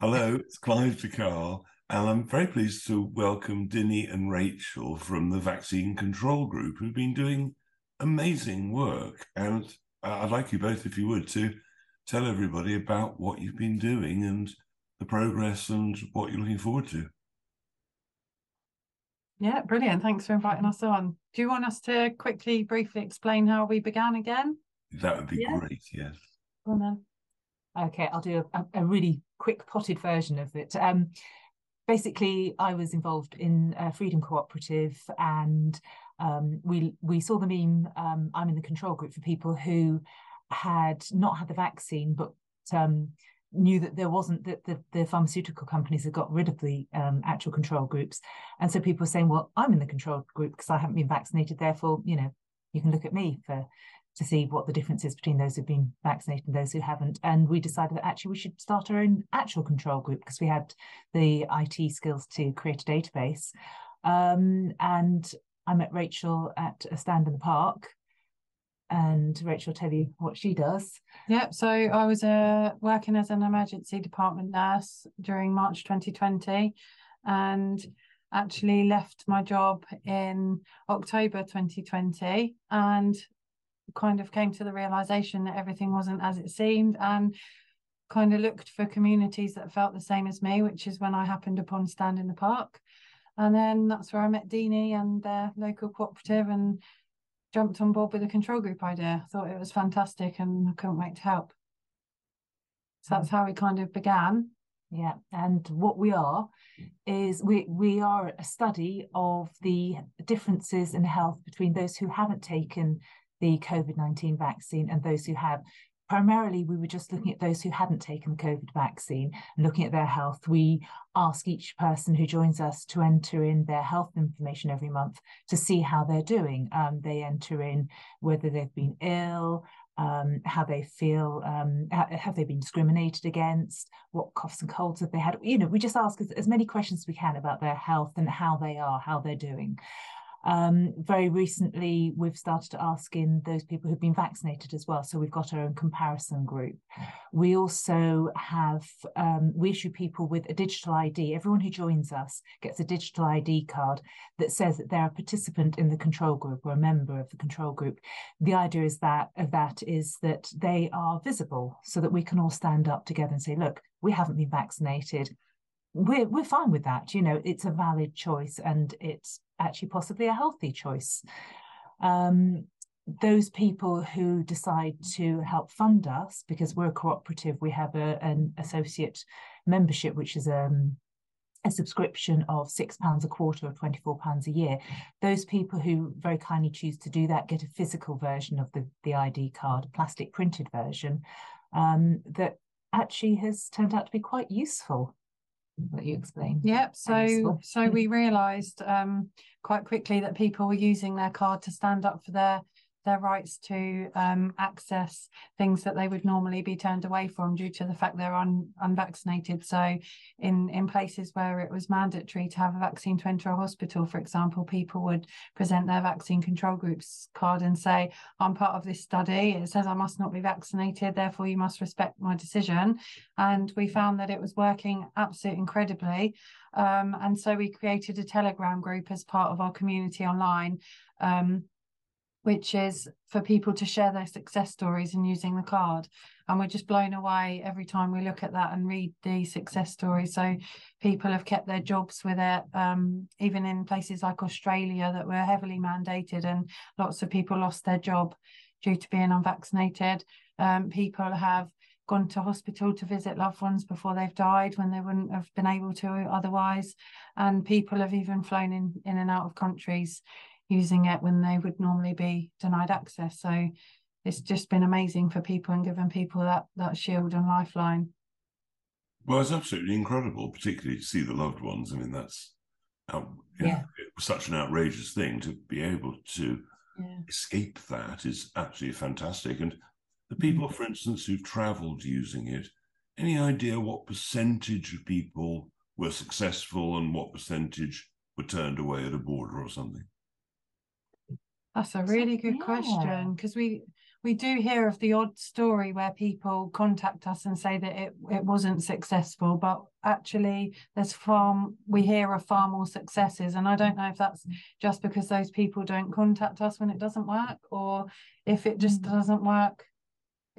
Hello, it's Clive de Carle, and I'm very pleased to welcome Dinny and Rachel from the Vaccine Control Group, who've been doing amazing work. And uh, I'd like you both, if you would, to tell everybody about what you've been doing and the progress and what you're looking forward to. Yeah, brilliant. Thanks for inviting us on. Do you want us to quickly, briefly explain how we began again? That would be Yeah. great, yes. Then. Okay, I'll do a, a really quick potted version of it. Um, basically, I was involved in a Freedom Cooperative, and um, we we saw the meme. Um, I'm in the control group for people who had not had the vaccine, but um, knew that there wasn't that the, the pharmaceutical companies had got rid of the um, actual control groups, and so people were saying, "Well, I'm in the control group because I haven't been vaccinated. Therefore, you know, you can look at me for to see what the difference is between those who've been vaccinated and those who haven't. And we decided that actually we should start our own actual control group because we had the IT skills to create a database. Um, and I met Rachel at a stand in the park. And Rachel tell you what she does. Yep. So I was uh, working as an emergency department nurse during March 2020 and actually left my job in October 2020 and kind of came to the realization that everything wasn't as it seemed and kind of looked for communities that felt the same as me, which is when I happened upon Stand in the Park. And then that's where I met Deanie and their local cooperative and jumped on board with the control group idea. Thought it was fantastic and I couldn't wait to help. So that's how we kind of began. Yeah, and what we are is we we are a study of the differences in health between those who haven't taken the COVID nineteen vaccine and those who have. Primarily, we were just looking at those who hadn't taken the COVID vaccine and looking at their health. We ask each person who joins us to enter in their health information every month to see how they're doing. Um, they enter in whether they've been ill, um, how they feel, um, have they been discriminated against, what coughs and colds have they had. You know, we just ask as, as many questions as we can about their health and how they are, how they're doing. Um, very recently, we've started asking those people who've been vaccinated as well. So we've got our own comparison group. We also have, um, we issue people with a digital ID. Everyone who joins us gets a digital ID card that says that they're a participant in the control group or a member of the control group. The idea is that of that is that they are visible so that we can all stand up together and say, look, we haven't been vaccinated we're we're fine with that. You know, it's a valid choice and it's actually possibly a healthy choice. Um, those people who decide to help fund us, because we're a cooperative, we have a, an associate membership, which is um, a subscription of six pounds a quarter or 24 pounds a year. Those people who very kindly choose to do that get a physical version of the, the ID card, a plastic printed version um, that actually has turned out to be quite useful that you explain. Yep. So so we realised um, quite quickly that people were using their card to stand up for their their rights to um, access things that they would normally be turned away from due to the fact they're un, unvaccinated. So, in in places where it was mandatory to have a vaccine to enter a hospital, for example, people would present their vaccine control groups card and say, "I'm part of this study. It says I must not be vaccinated. Therefore, you must respect my decision." And we found that it was working absolutely incredibly. Um, and so we created a Telegram group as part of our community online. Um, which is for people to share their success stories and using the card. And we're just blown away every time we look at that and read the success stories. So people have kept their jobs with it, um, even in places like Australia that were heavily mandated, and lots of people lost their job due to being unvaccinated. Um, people have gone to hospital to visit loved ones before they've died when they wouldn't have been able to otherwise. And people have even flown in, in and out of countries using it when they would normally be denied access. So it's just been amazing for people and given people that that shield and lifeline. Well, it's absolutely incredible, particularly to see the loved ones. I mean, that's out, you know, it was such an outrageous thing to be able to Yeah. escape that is absolutely fantastic. And the mm-hmm. people, for instance, who've travelled using it, any idea what percentage of people were successful and what percentage were turned away at a border or something? That's a really good Yeah. question because we we do hear of the odd story where people contact us and say that it, it wasn't successful, but actually there's far we hear of far more successes. And I don't know if that's just because those people don't contact us when it doesn't work, or if it just mm. doesn't work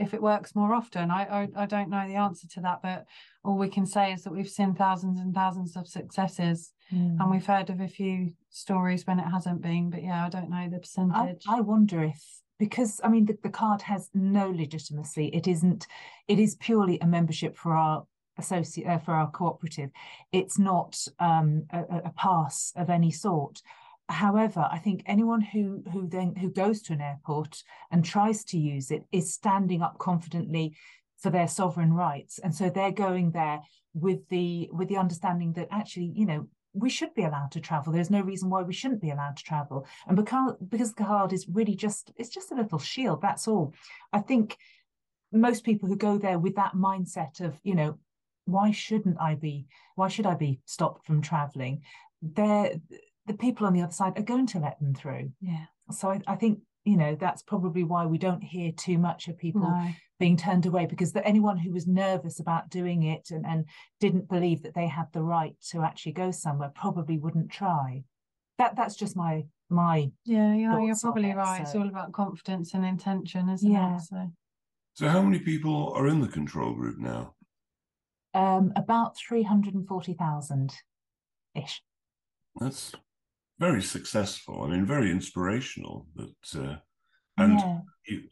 if it works more often. I, I, I don't know the answer to that, but all we can say is that we've seen thousands and thousands of successes, mm. and we've heard of a few stories when it hasn't been. But yeah, I don't know the percentage. I, I wonder if because I mean the, the card has no legitimacy. It isn't. It is purely a membership for our associate uh, for our cooperative. It's not um, a, a pass of any sort. However, I think anyone who who then who goes to an airport and tries to use it is standing up confidently for their sovereign rights, and so they're going there with the with the understanding that actually, you know, we should be allowed to travel. There's no reason why we shouldn't be allowed to travel, and because because the card is really just it's just a little shield. That's all. I think most people who go there with that mindset of you know why shouldn't I be why should I be stopped from traveling? They're the people on the other side are going to let them through. Yeah. So I, I think you know that's probably why we don't hear too much of people no. being turned away because the, anyone who was nervous about doing it and, and didn't believe that they had the right to actually go somewhere probably wouldn't try that that's just my my yeah yeah you're probably it, right so. it's all about confidence and intention isn't yeah. it so so how many people are in the control group now um about 340,000 ish that's very successful. I mean, very inspirational. But uh, and yeah. you,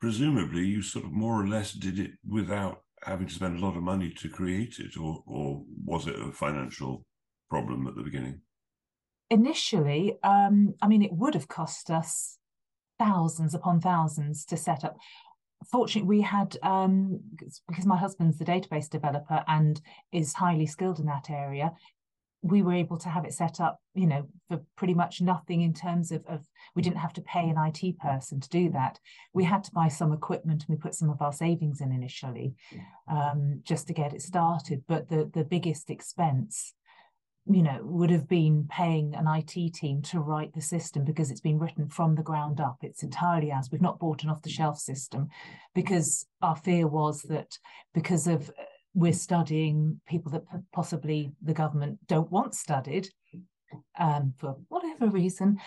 presumably you sort of more or less did it without having to spend a lot of money to create it, or or was it a financial problem at the beginning? Initially, um, I mean, it would have cost us thousands upon thousands to set up fortunately we had um, because my husband's the database developer and is highly skilled in that area we were able to have it set up, you know, for pretty much nothing in terms of, of we didn't have to pay an IT person to do that. We had to buy some equipment and we put some of our savings in initially um, just to get it started. But the the biggest expense, you know, would have been paying an IT team to write the system because it's been written from the ground up. It's entirely ours. We've not bought an off the shelf system because our fear was that because of we're studying people that possibly the government don't want studied um, for whatever reason.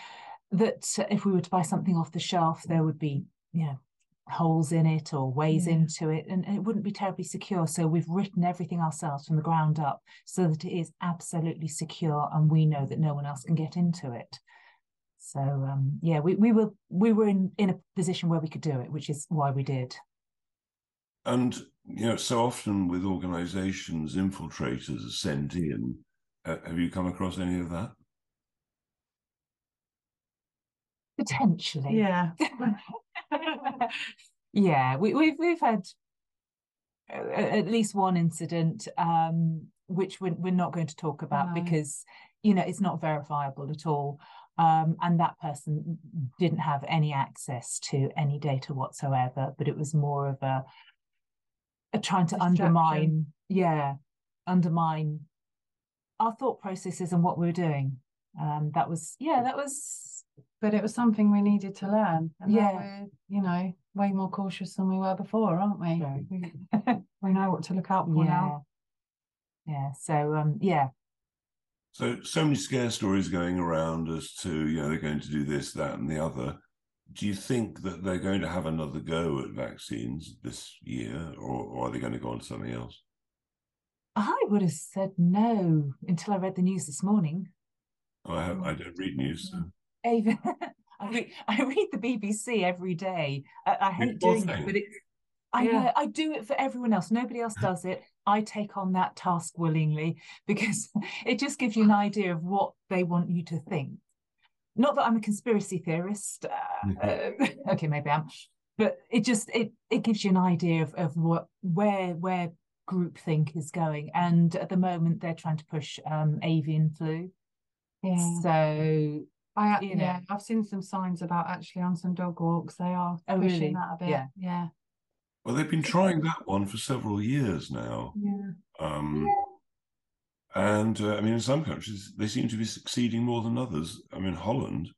That if we were to buy something off the shelf, there would be, you know, holes in it or ways yeah. into it, and, and it wouldn't be terribly secure. So we've written everything ourselves from the ground up so that it is absolutely secure, and we know that no one else can get into it. So um, yeah, we, we were we were in in a position where we could do it, which is why we did. And you know, so often with organisations, infiltrators are sent in. Uh, have you come across any of that? Potentially, yeah, yeah. We, we've we've had uh, at least one incident, um, which we're, we're not going to talk about no. because you know it's not verifiable at all. Um, and that person didn't have any access to any data whatsoever, but it was more of a are trying to undermine, yeah, undermine our thought processes and what we are doing. Um, that was, yeah, that was. But it was something we needed to learn. And yeah. we're, you know, way more cautious than we were before, aren't we? We, we know what to look out for yeah. now. Yeah. So, um, yeah. So, so many scare stories going around as to, you know, they're going to do this, that, and the other do you think that they're going to have another go at vaccines this year, or, or are they going to go on to something else? I would have said no until I read the news this morning. Oh, I, have, I don't read news. So. Even, I, read, I read the BBC every day. I, I hate doing it, but it's I yeah. I do it for everyone else. Nobody else does it. I take on that task willingly because it just gives you an idea of what they want you to think not that I'm a conspiracy theorist. Uh, uh, okay, maybe I'm, but it just it it gives you an idea of of what where where groupthink is going. And at the moment, they're trying to push um, avian flu. Yeah. So I you know, yeah, I've seen some signs about actually on some dog walks they are oh, pushing really? that a bit. Yeah. yeah. Well, they've been trying that one for several years now. Yeah. Um, yeah. And uh, I mean, in some countries, they seem to be succeeding more than others. I mean, Holland,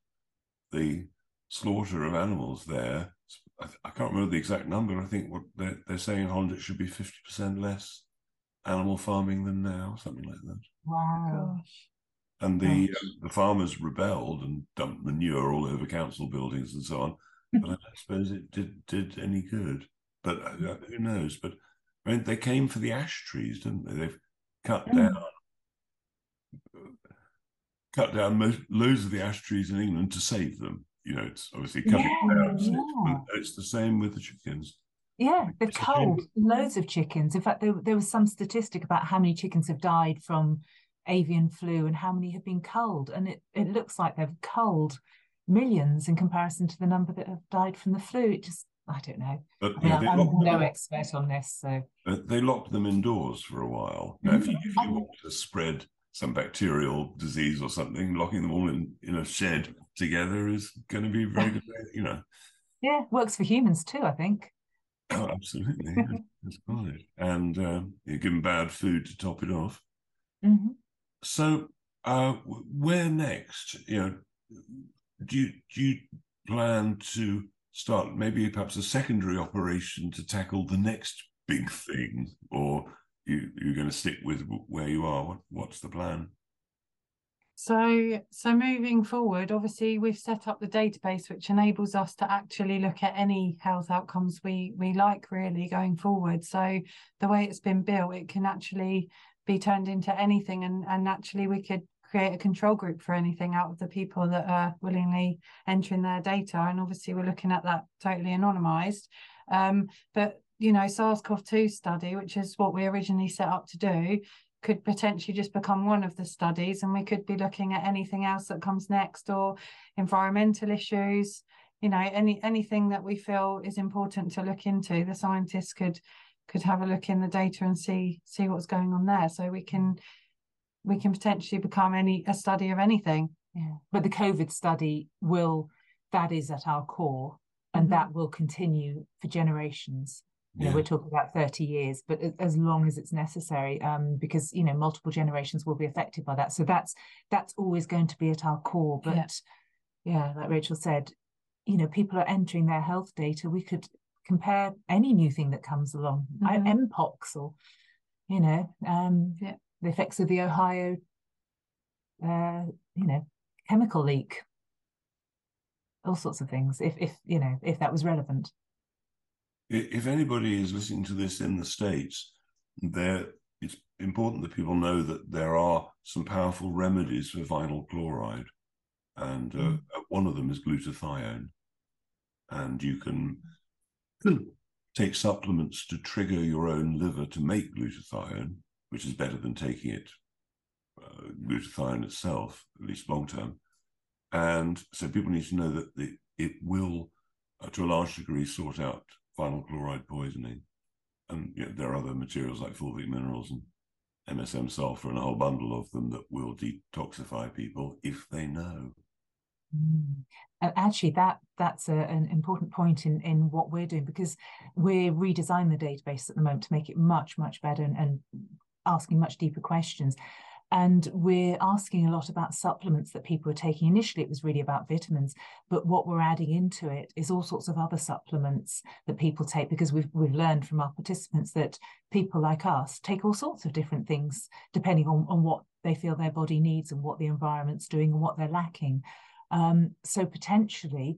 the slaughter of animals there. I, I, can't remember the exact number. I think what they're, they're saying in Holland it should be 50% less animal farming than now, something like that. Wow. Gosh. And the uh, the farmers rebelled and dumped manure all over council buildings and so on. but I don't suppose it did did any good. But uh, who knows? But I mean, they came for the ash trees, didn't they? They've cut Mm. down cut down most, loads of the ash trees in England to save them. You know, it's obviously cutting Yeah, down. yeah. It's the same with the chickens. Yeah, they've It's culled loads of chickens. In fact, there, there was some statistic about how many chickens have died from avian flu and how many have been culled. And it, it looks like they've culled millions in comparison to the number that have died from the flu. It just, I don't know. But I you mean, know, they, I'm no them, expert on this, so uh, they locked them indoors for a while. Now, if you, if you Mhm. want to spread some bacterial disease or something, locking them all in, in a shed together is going to be very good. You know, yeah, works for humans too, I think. oh, absolutely. That's right. And um, you give them bad food to top it off. Mhm. So, uh, where next? You know, do you do you plan to start maybe perhaps a secondary operation to tackle the next big thing, or you you're going to stick with where you are? What what's the plan? So, so moving forward, obviously we've set up the database, which enables us to actually look at any health outcomes we we like really going forward. So the way it's been built, it can actually be turned into anything, and and actually we could create a control group for anything out of the people that are willingly entering their data. And obviously we're looking at that totally anonymized. Um, but you know, SARS-CoV-2 study, which is what we originally set up to do, could potentially just become one of the studies and we could be looking at anything else that comes next or environmental issues you know any anything that we feel is important to look into the scientists could could have a look in the data and see see what's going on there so we can we can potentially become any a study of anything Yeah. But the COVID study will, that is at our core, and Mhm. that will continue for generations. You know, Yeah. we're talking about 30 years, but as long as it's necessary, um, because you know, multiple generations will be affected by that. So that's that's always going to be at our core. But Yeah. yeah, like Rachel said, you know, people are entering their health data. We could compare any new thing that comes along, Mhm. mpox or you know, um, Yeah. the effects of the Ohio, uh, you know, chemical leak, all sorts of things. If if you know if that was relevant. If anybody is listening to this in the states, there it's important that people know that there are some powerful remedies for vinyl chloride, and uh, one of them is glutathione, and you can take supplements to trigger your own liver to make glutathione, which is better than taking it uh, glutathione itself, at least long term. And so people need to know that the, it will, uh, to a large degree, sort out vinyl chloride poisoning. And you know, there are other materials like fulvic minerals and MSM sulfur and a whole bundle of them that will detoxify people if they know. Mm. Actually, that that's a, an important point in in what we're doing because we're redesigning the database at the moment to make it much much better and, and asking much deeper questions. And we're asking a lot about supplements that people are taking. Initially, it was really about vitamins, but what we're adding into it is all sorts of other supplements that people take because we've we've learned from our participants that people like us take all sorts of different things depending on, on what they feel their body needs and what the environment's doing and what they're lacking. Um, so potentially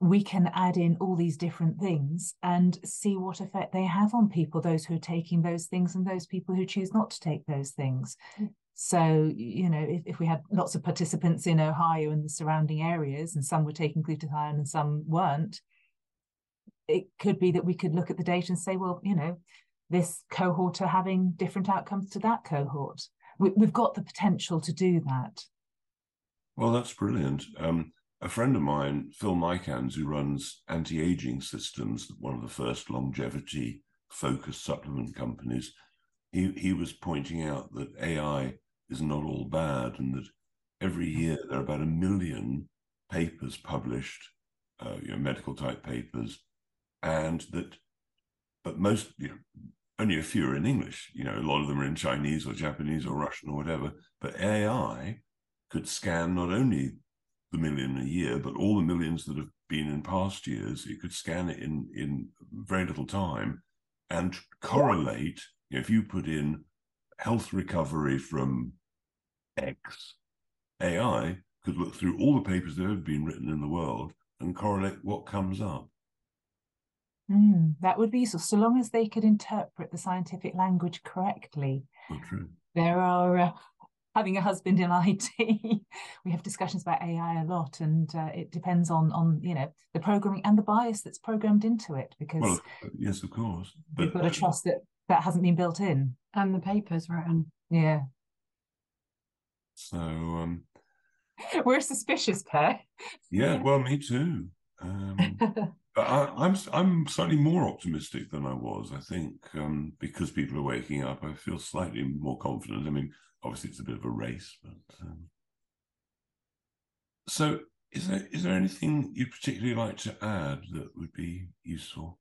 we can add in all these different things and see what effect they have on people, those who are taking those things and those people who choose not to take those things. So, you know, if, if we had lots of participants in Ohio and the surrounding areas, and some were taking glutathione and some weren't, it could be that we could look at the data and say, well, you know, this cohort are having different outcomes to that cohort. We, we've got the potential to do that. Well, that's brilliant. Um, a friend of mine, Phil Micans, who runs Anti Aging Systems, one of the first longevity focused supplement companies, he, he was pointing out that AI is not all bad and that every year there are about a million papers published, uh, you know, medical type papers, and that, but most, you know, only a few are in English. You know, a lot of them are in Chinese or Japanese or Russian or whatever. But AI could scan not only the the million a year, but all the millions that have been in past years, it could scan it in in very little time and correlate. You know, if you put in health recovery from X, AI could look through all the papers that have been written in the world and correlate what comes up. Mm, that would be useful, so long as they could interpret the scientific language correctly. True. There are, uh, having a husband in IT, we have discussions about AI a lot, and uh, it depends on on you know the programming and the bias that's programmed into it. Because well, yes, of course, but you've got to trust that that hasn't been built in, and the papers written. Yeah. So um, we're a suspicious pair. Yeah, well, me too. Um, I, am I'm, I'm slightly more optimistic than I was. I think um, because people are waking up, I feel slightly more confident. I mean, obviously it's a bit of a race, but um... so is there is there anything you'd particularly like to add that would be useful?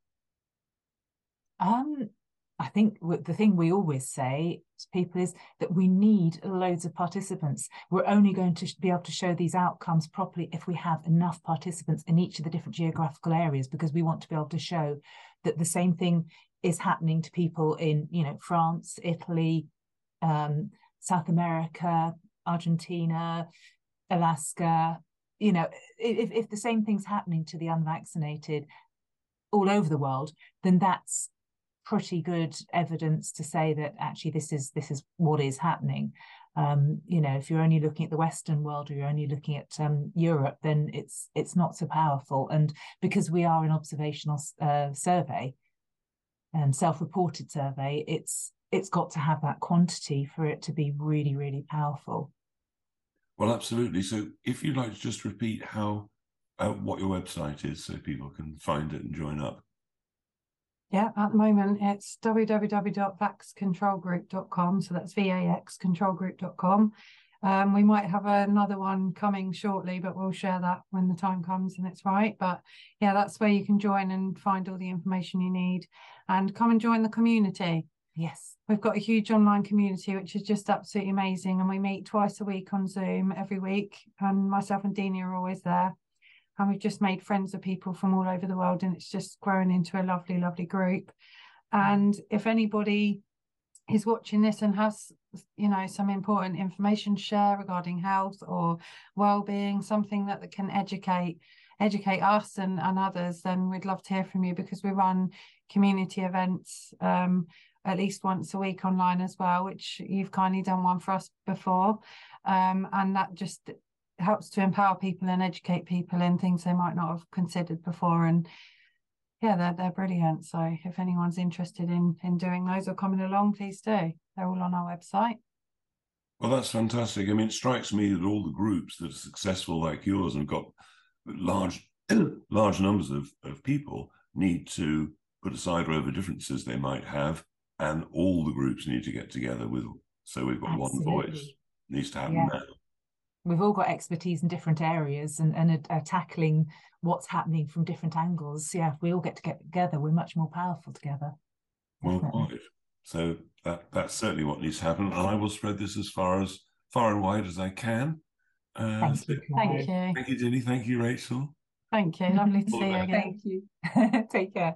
Um, I think the thing we always say to people is that we need loads of participants. We're only going to be able to show these outcomes properly if we have enough participants in each of the different geographical areas, because we want to be able to show that the same thing is happening to people in, you know, France, Italy, um, South America, Argentina, Alaska. You know, if, if the same thing's happening to the unvaccinated all over the world, then that's pretty good evidence to say that actually this is this is what is happening. Um, you know, if you're only looking at the Western world or you're only looking at um, Europe, then it's it's not so powerful. And because we are an observational uh, survey and self-reported survey, it's it's got to have that quantity for it to be really really powerful. Well, absolutely. So, if you'd like to just repeat how uh, what your website is, so people can find it and join up. Yeah, at the moment it's www.vaxcontrolgroup.com. So that's vaxcontrolgroup.com. Um, we might have another one coming shortly, but we'll share that when the time comes and it's right. But yeah, that's where you can join and find all the information you need and come and join the community. Yes. We've got a huge online community, which is just absolutely amazing. And we meet twice a week on Zoom every week. And myself and Dina are always there and we've just made friends with people from all over the world and it's just grown into a lovely lovely group. And if anybody is watching this and has you know some important information to share regarding health or well-being something that, can educate educate us and, and others then we'd love to hear from you because we run community events um, at least once a week online as well which you've kindly done one for us before. Um, and that just helps to empower people and educate people in things they might not have considered before. And yeah they're, they're brilliant. So if anyone's interested in in doing those or coming along please do. They're all on our website. Well that's fantastic. I mean it strikes me that all the groups that are successful like yours and got large large numbers of, of people need to put aside whatever differences they might have and all the groups need to get together with so we've got Absolutely. one voice. It needs to happen yeah. now we've all got expertise in different areas and, and are, are tackling what's happening from different angles. Yeah, if we all get to get together, we're much more powerful together. Well, quite. So that that's certainly what needs to happen, and I will spread this as far as far and wide as I can. Uh, thank, you. thank you. Thank you, Jenny. Thank you, Rachel. Thank you. Lovely to see you again. Thank you. Take care.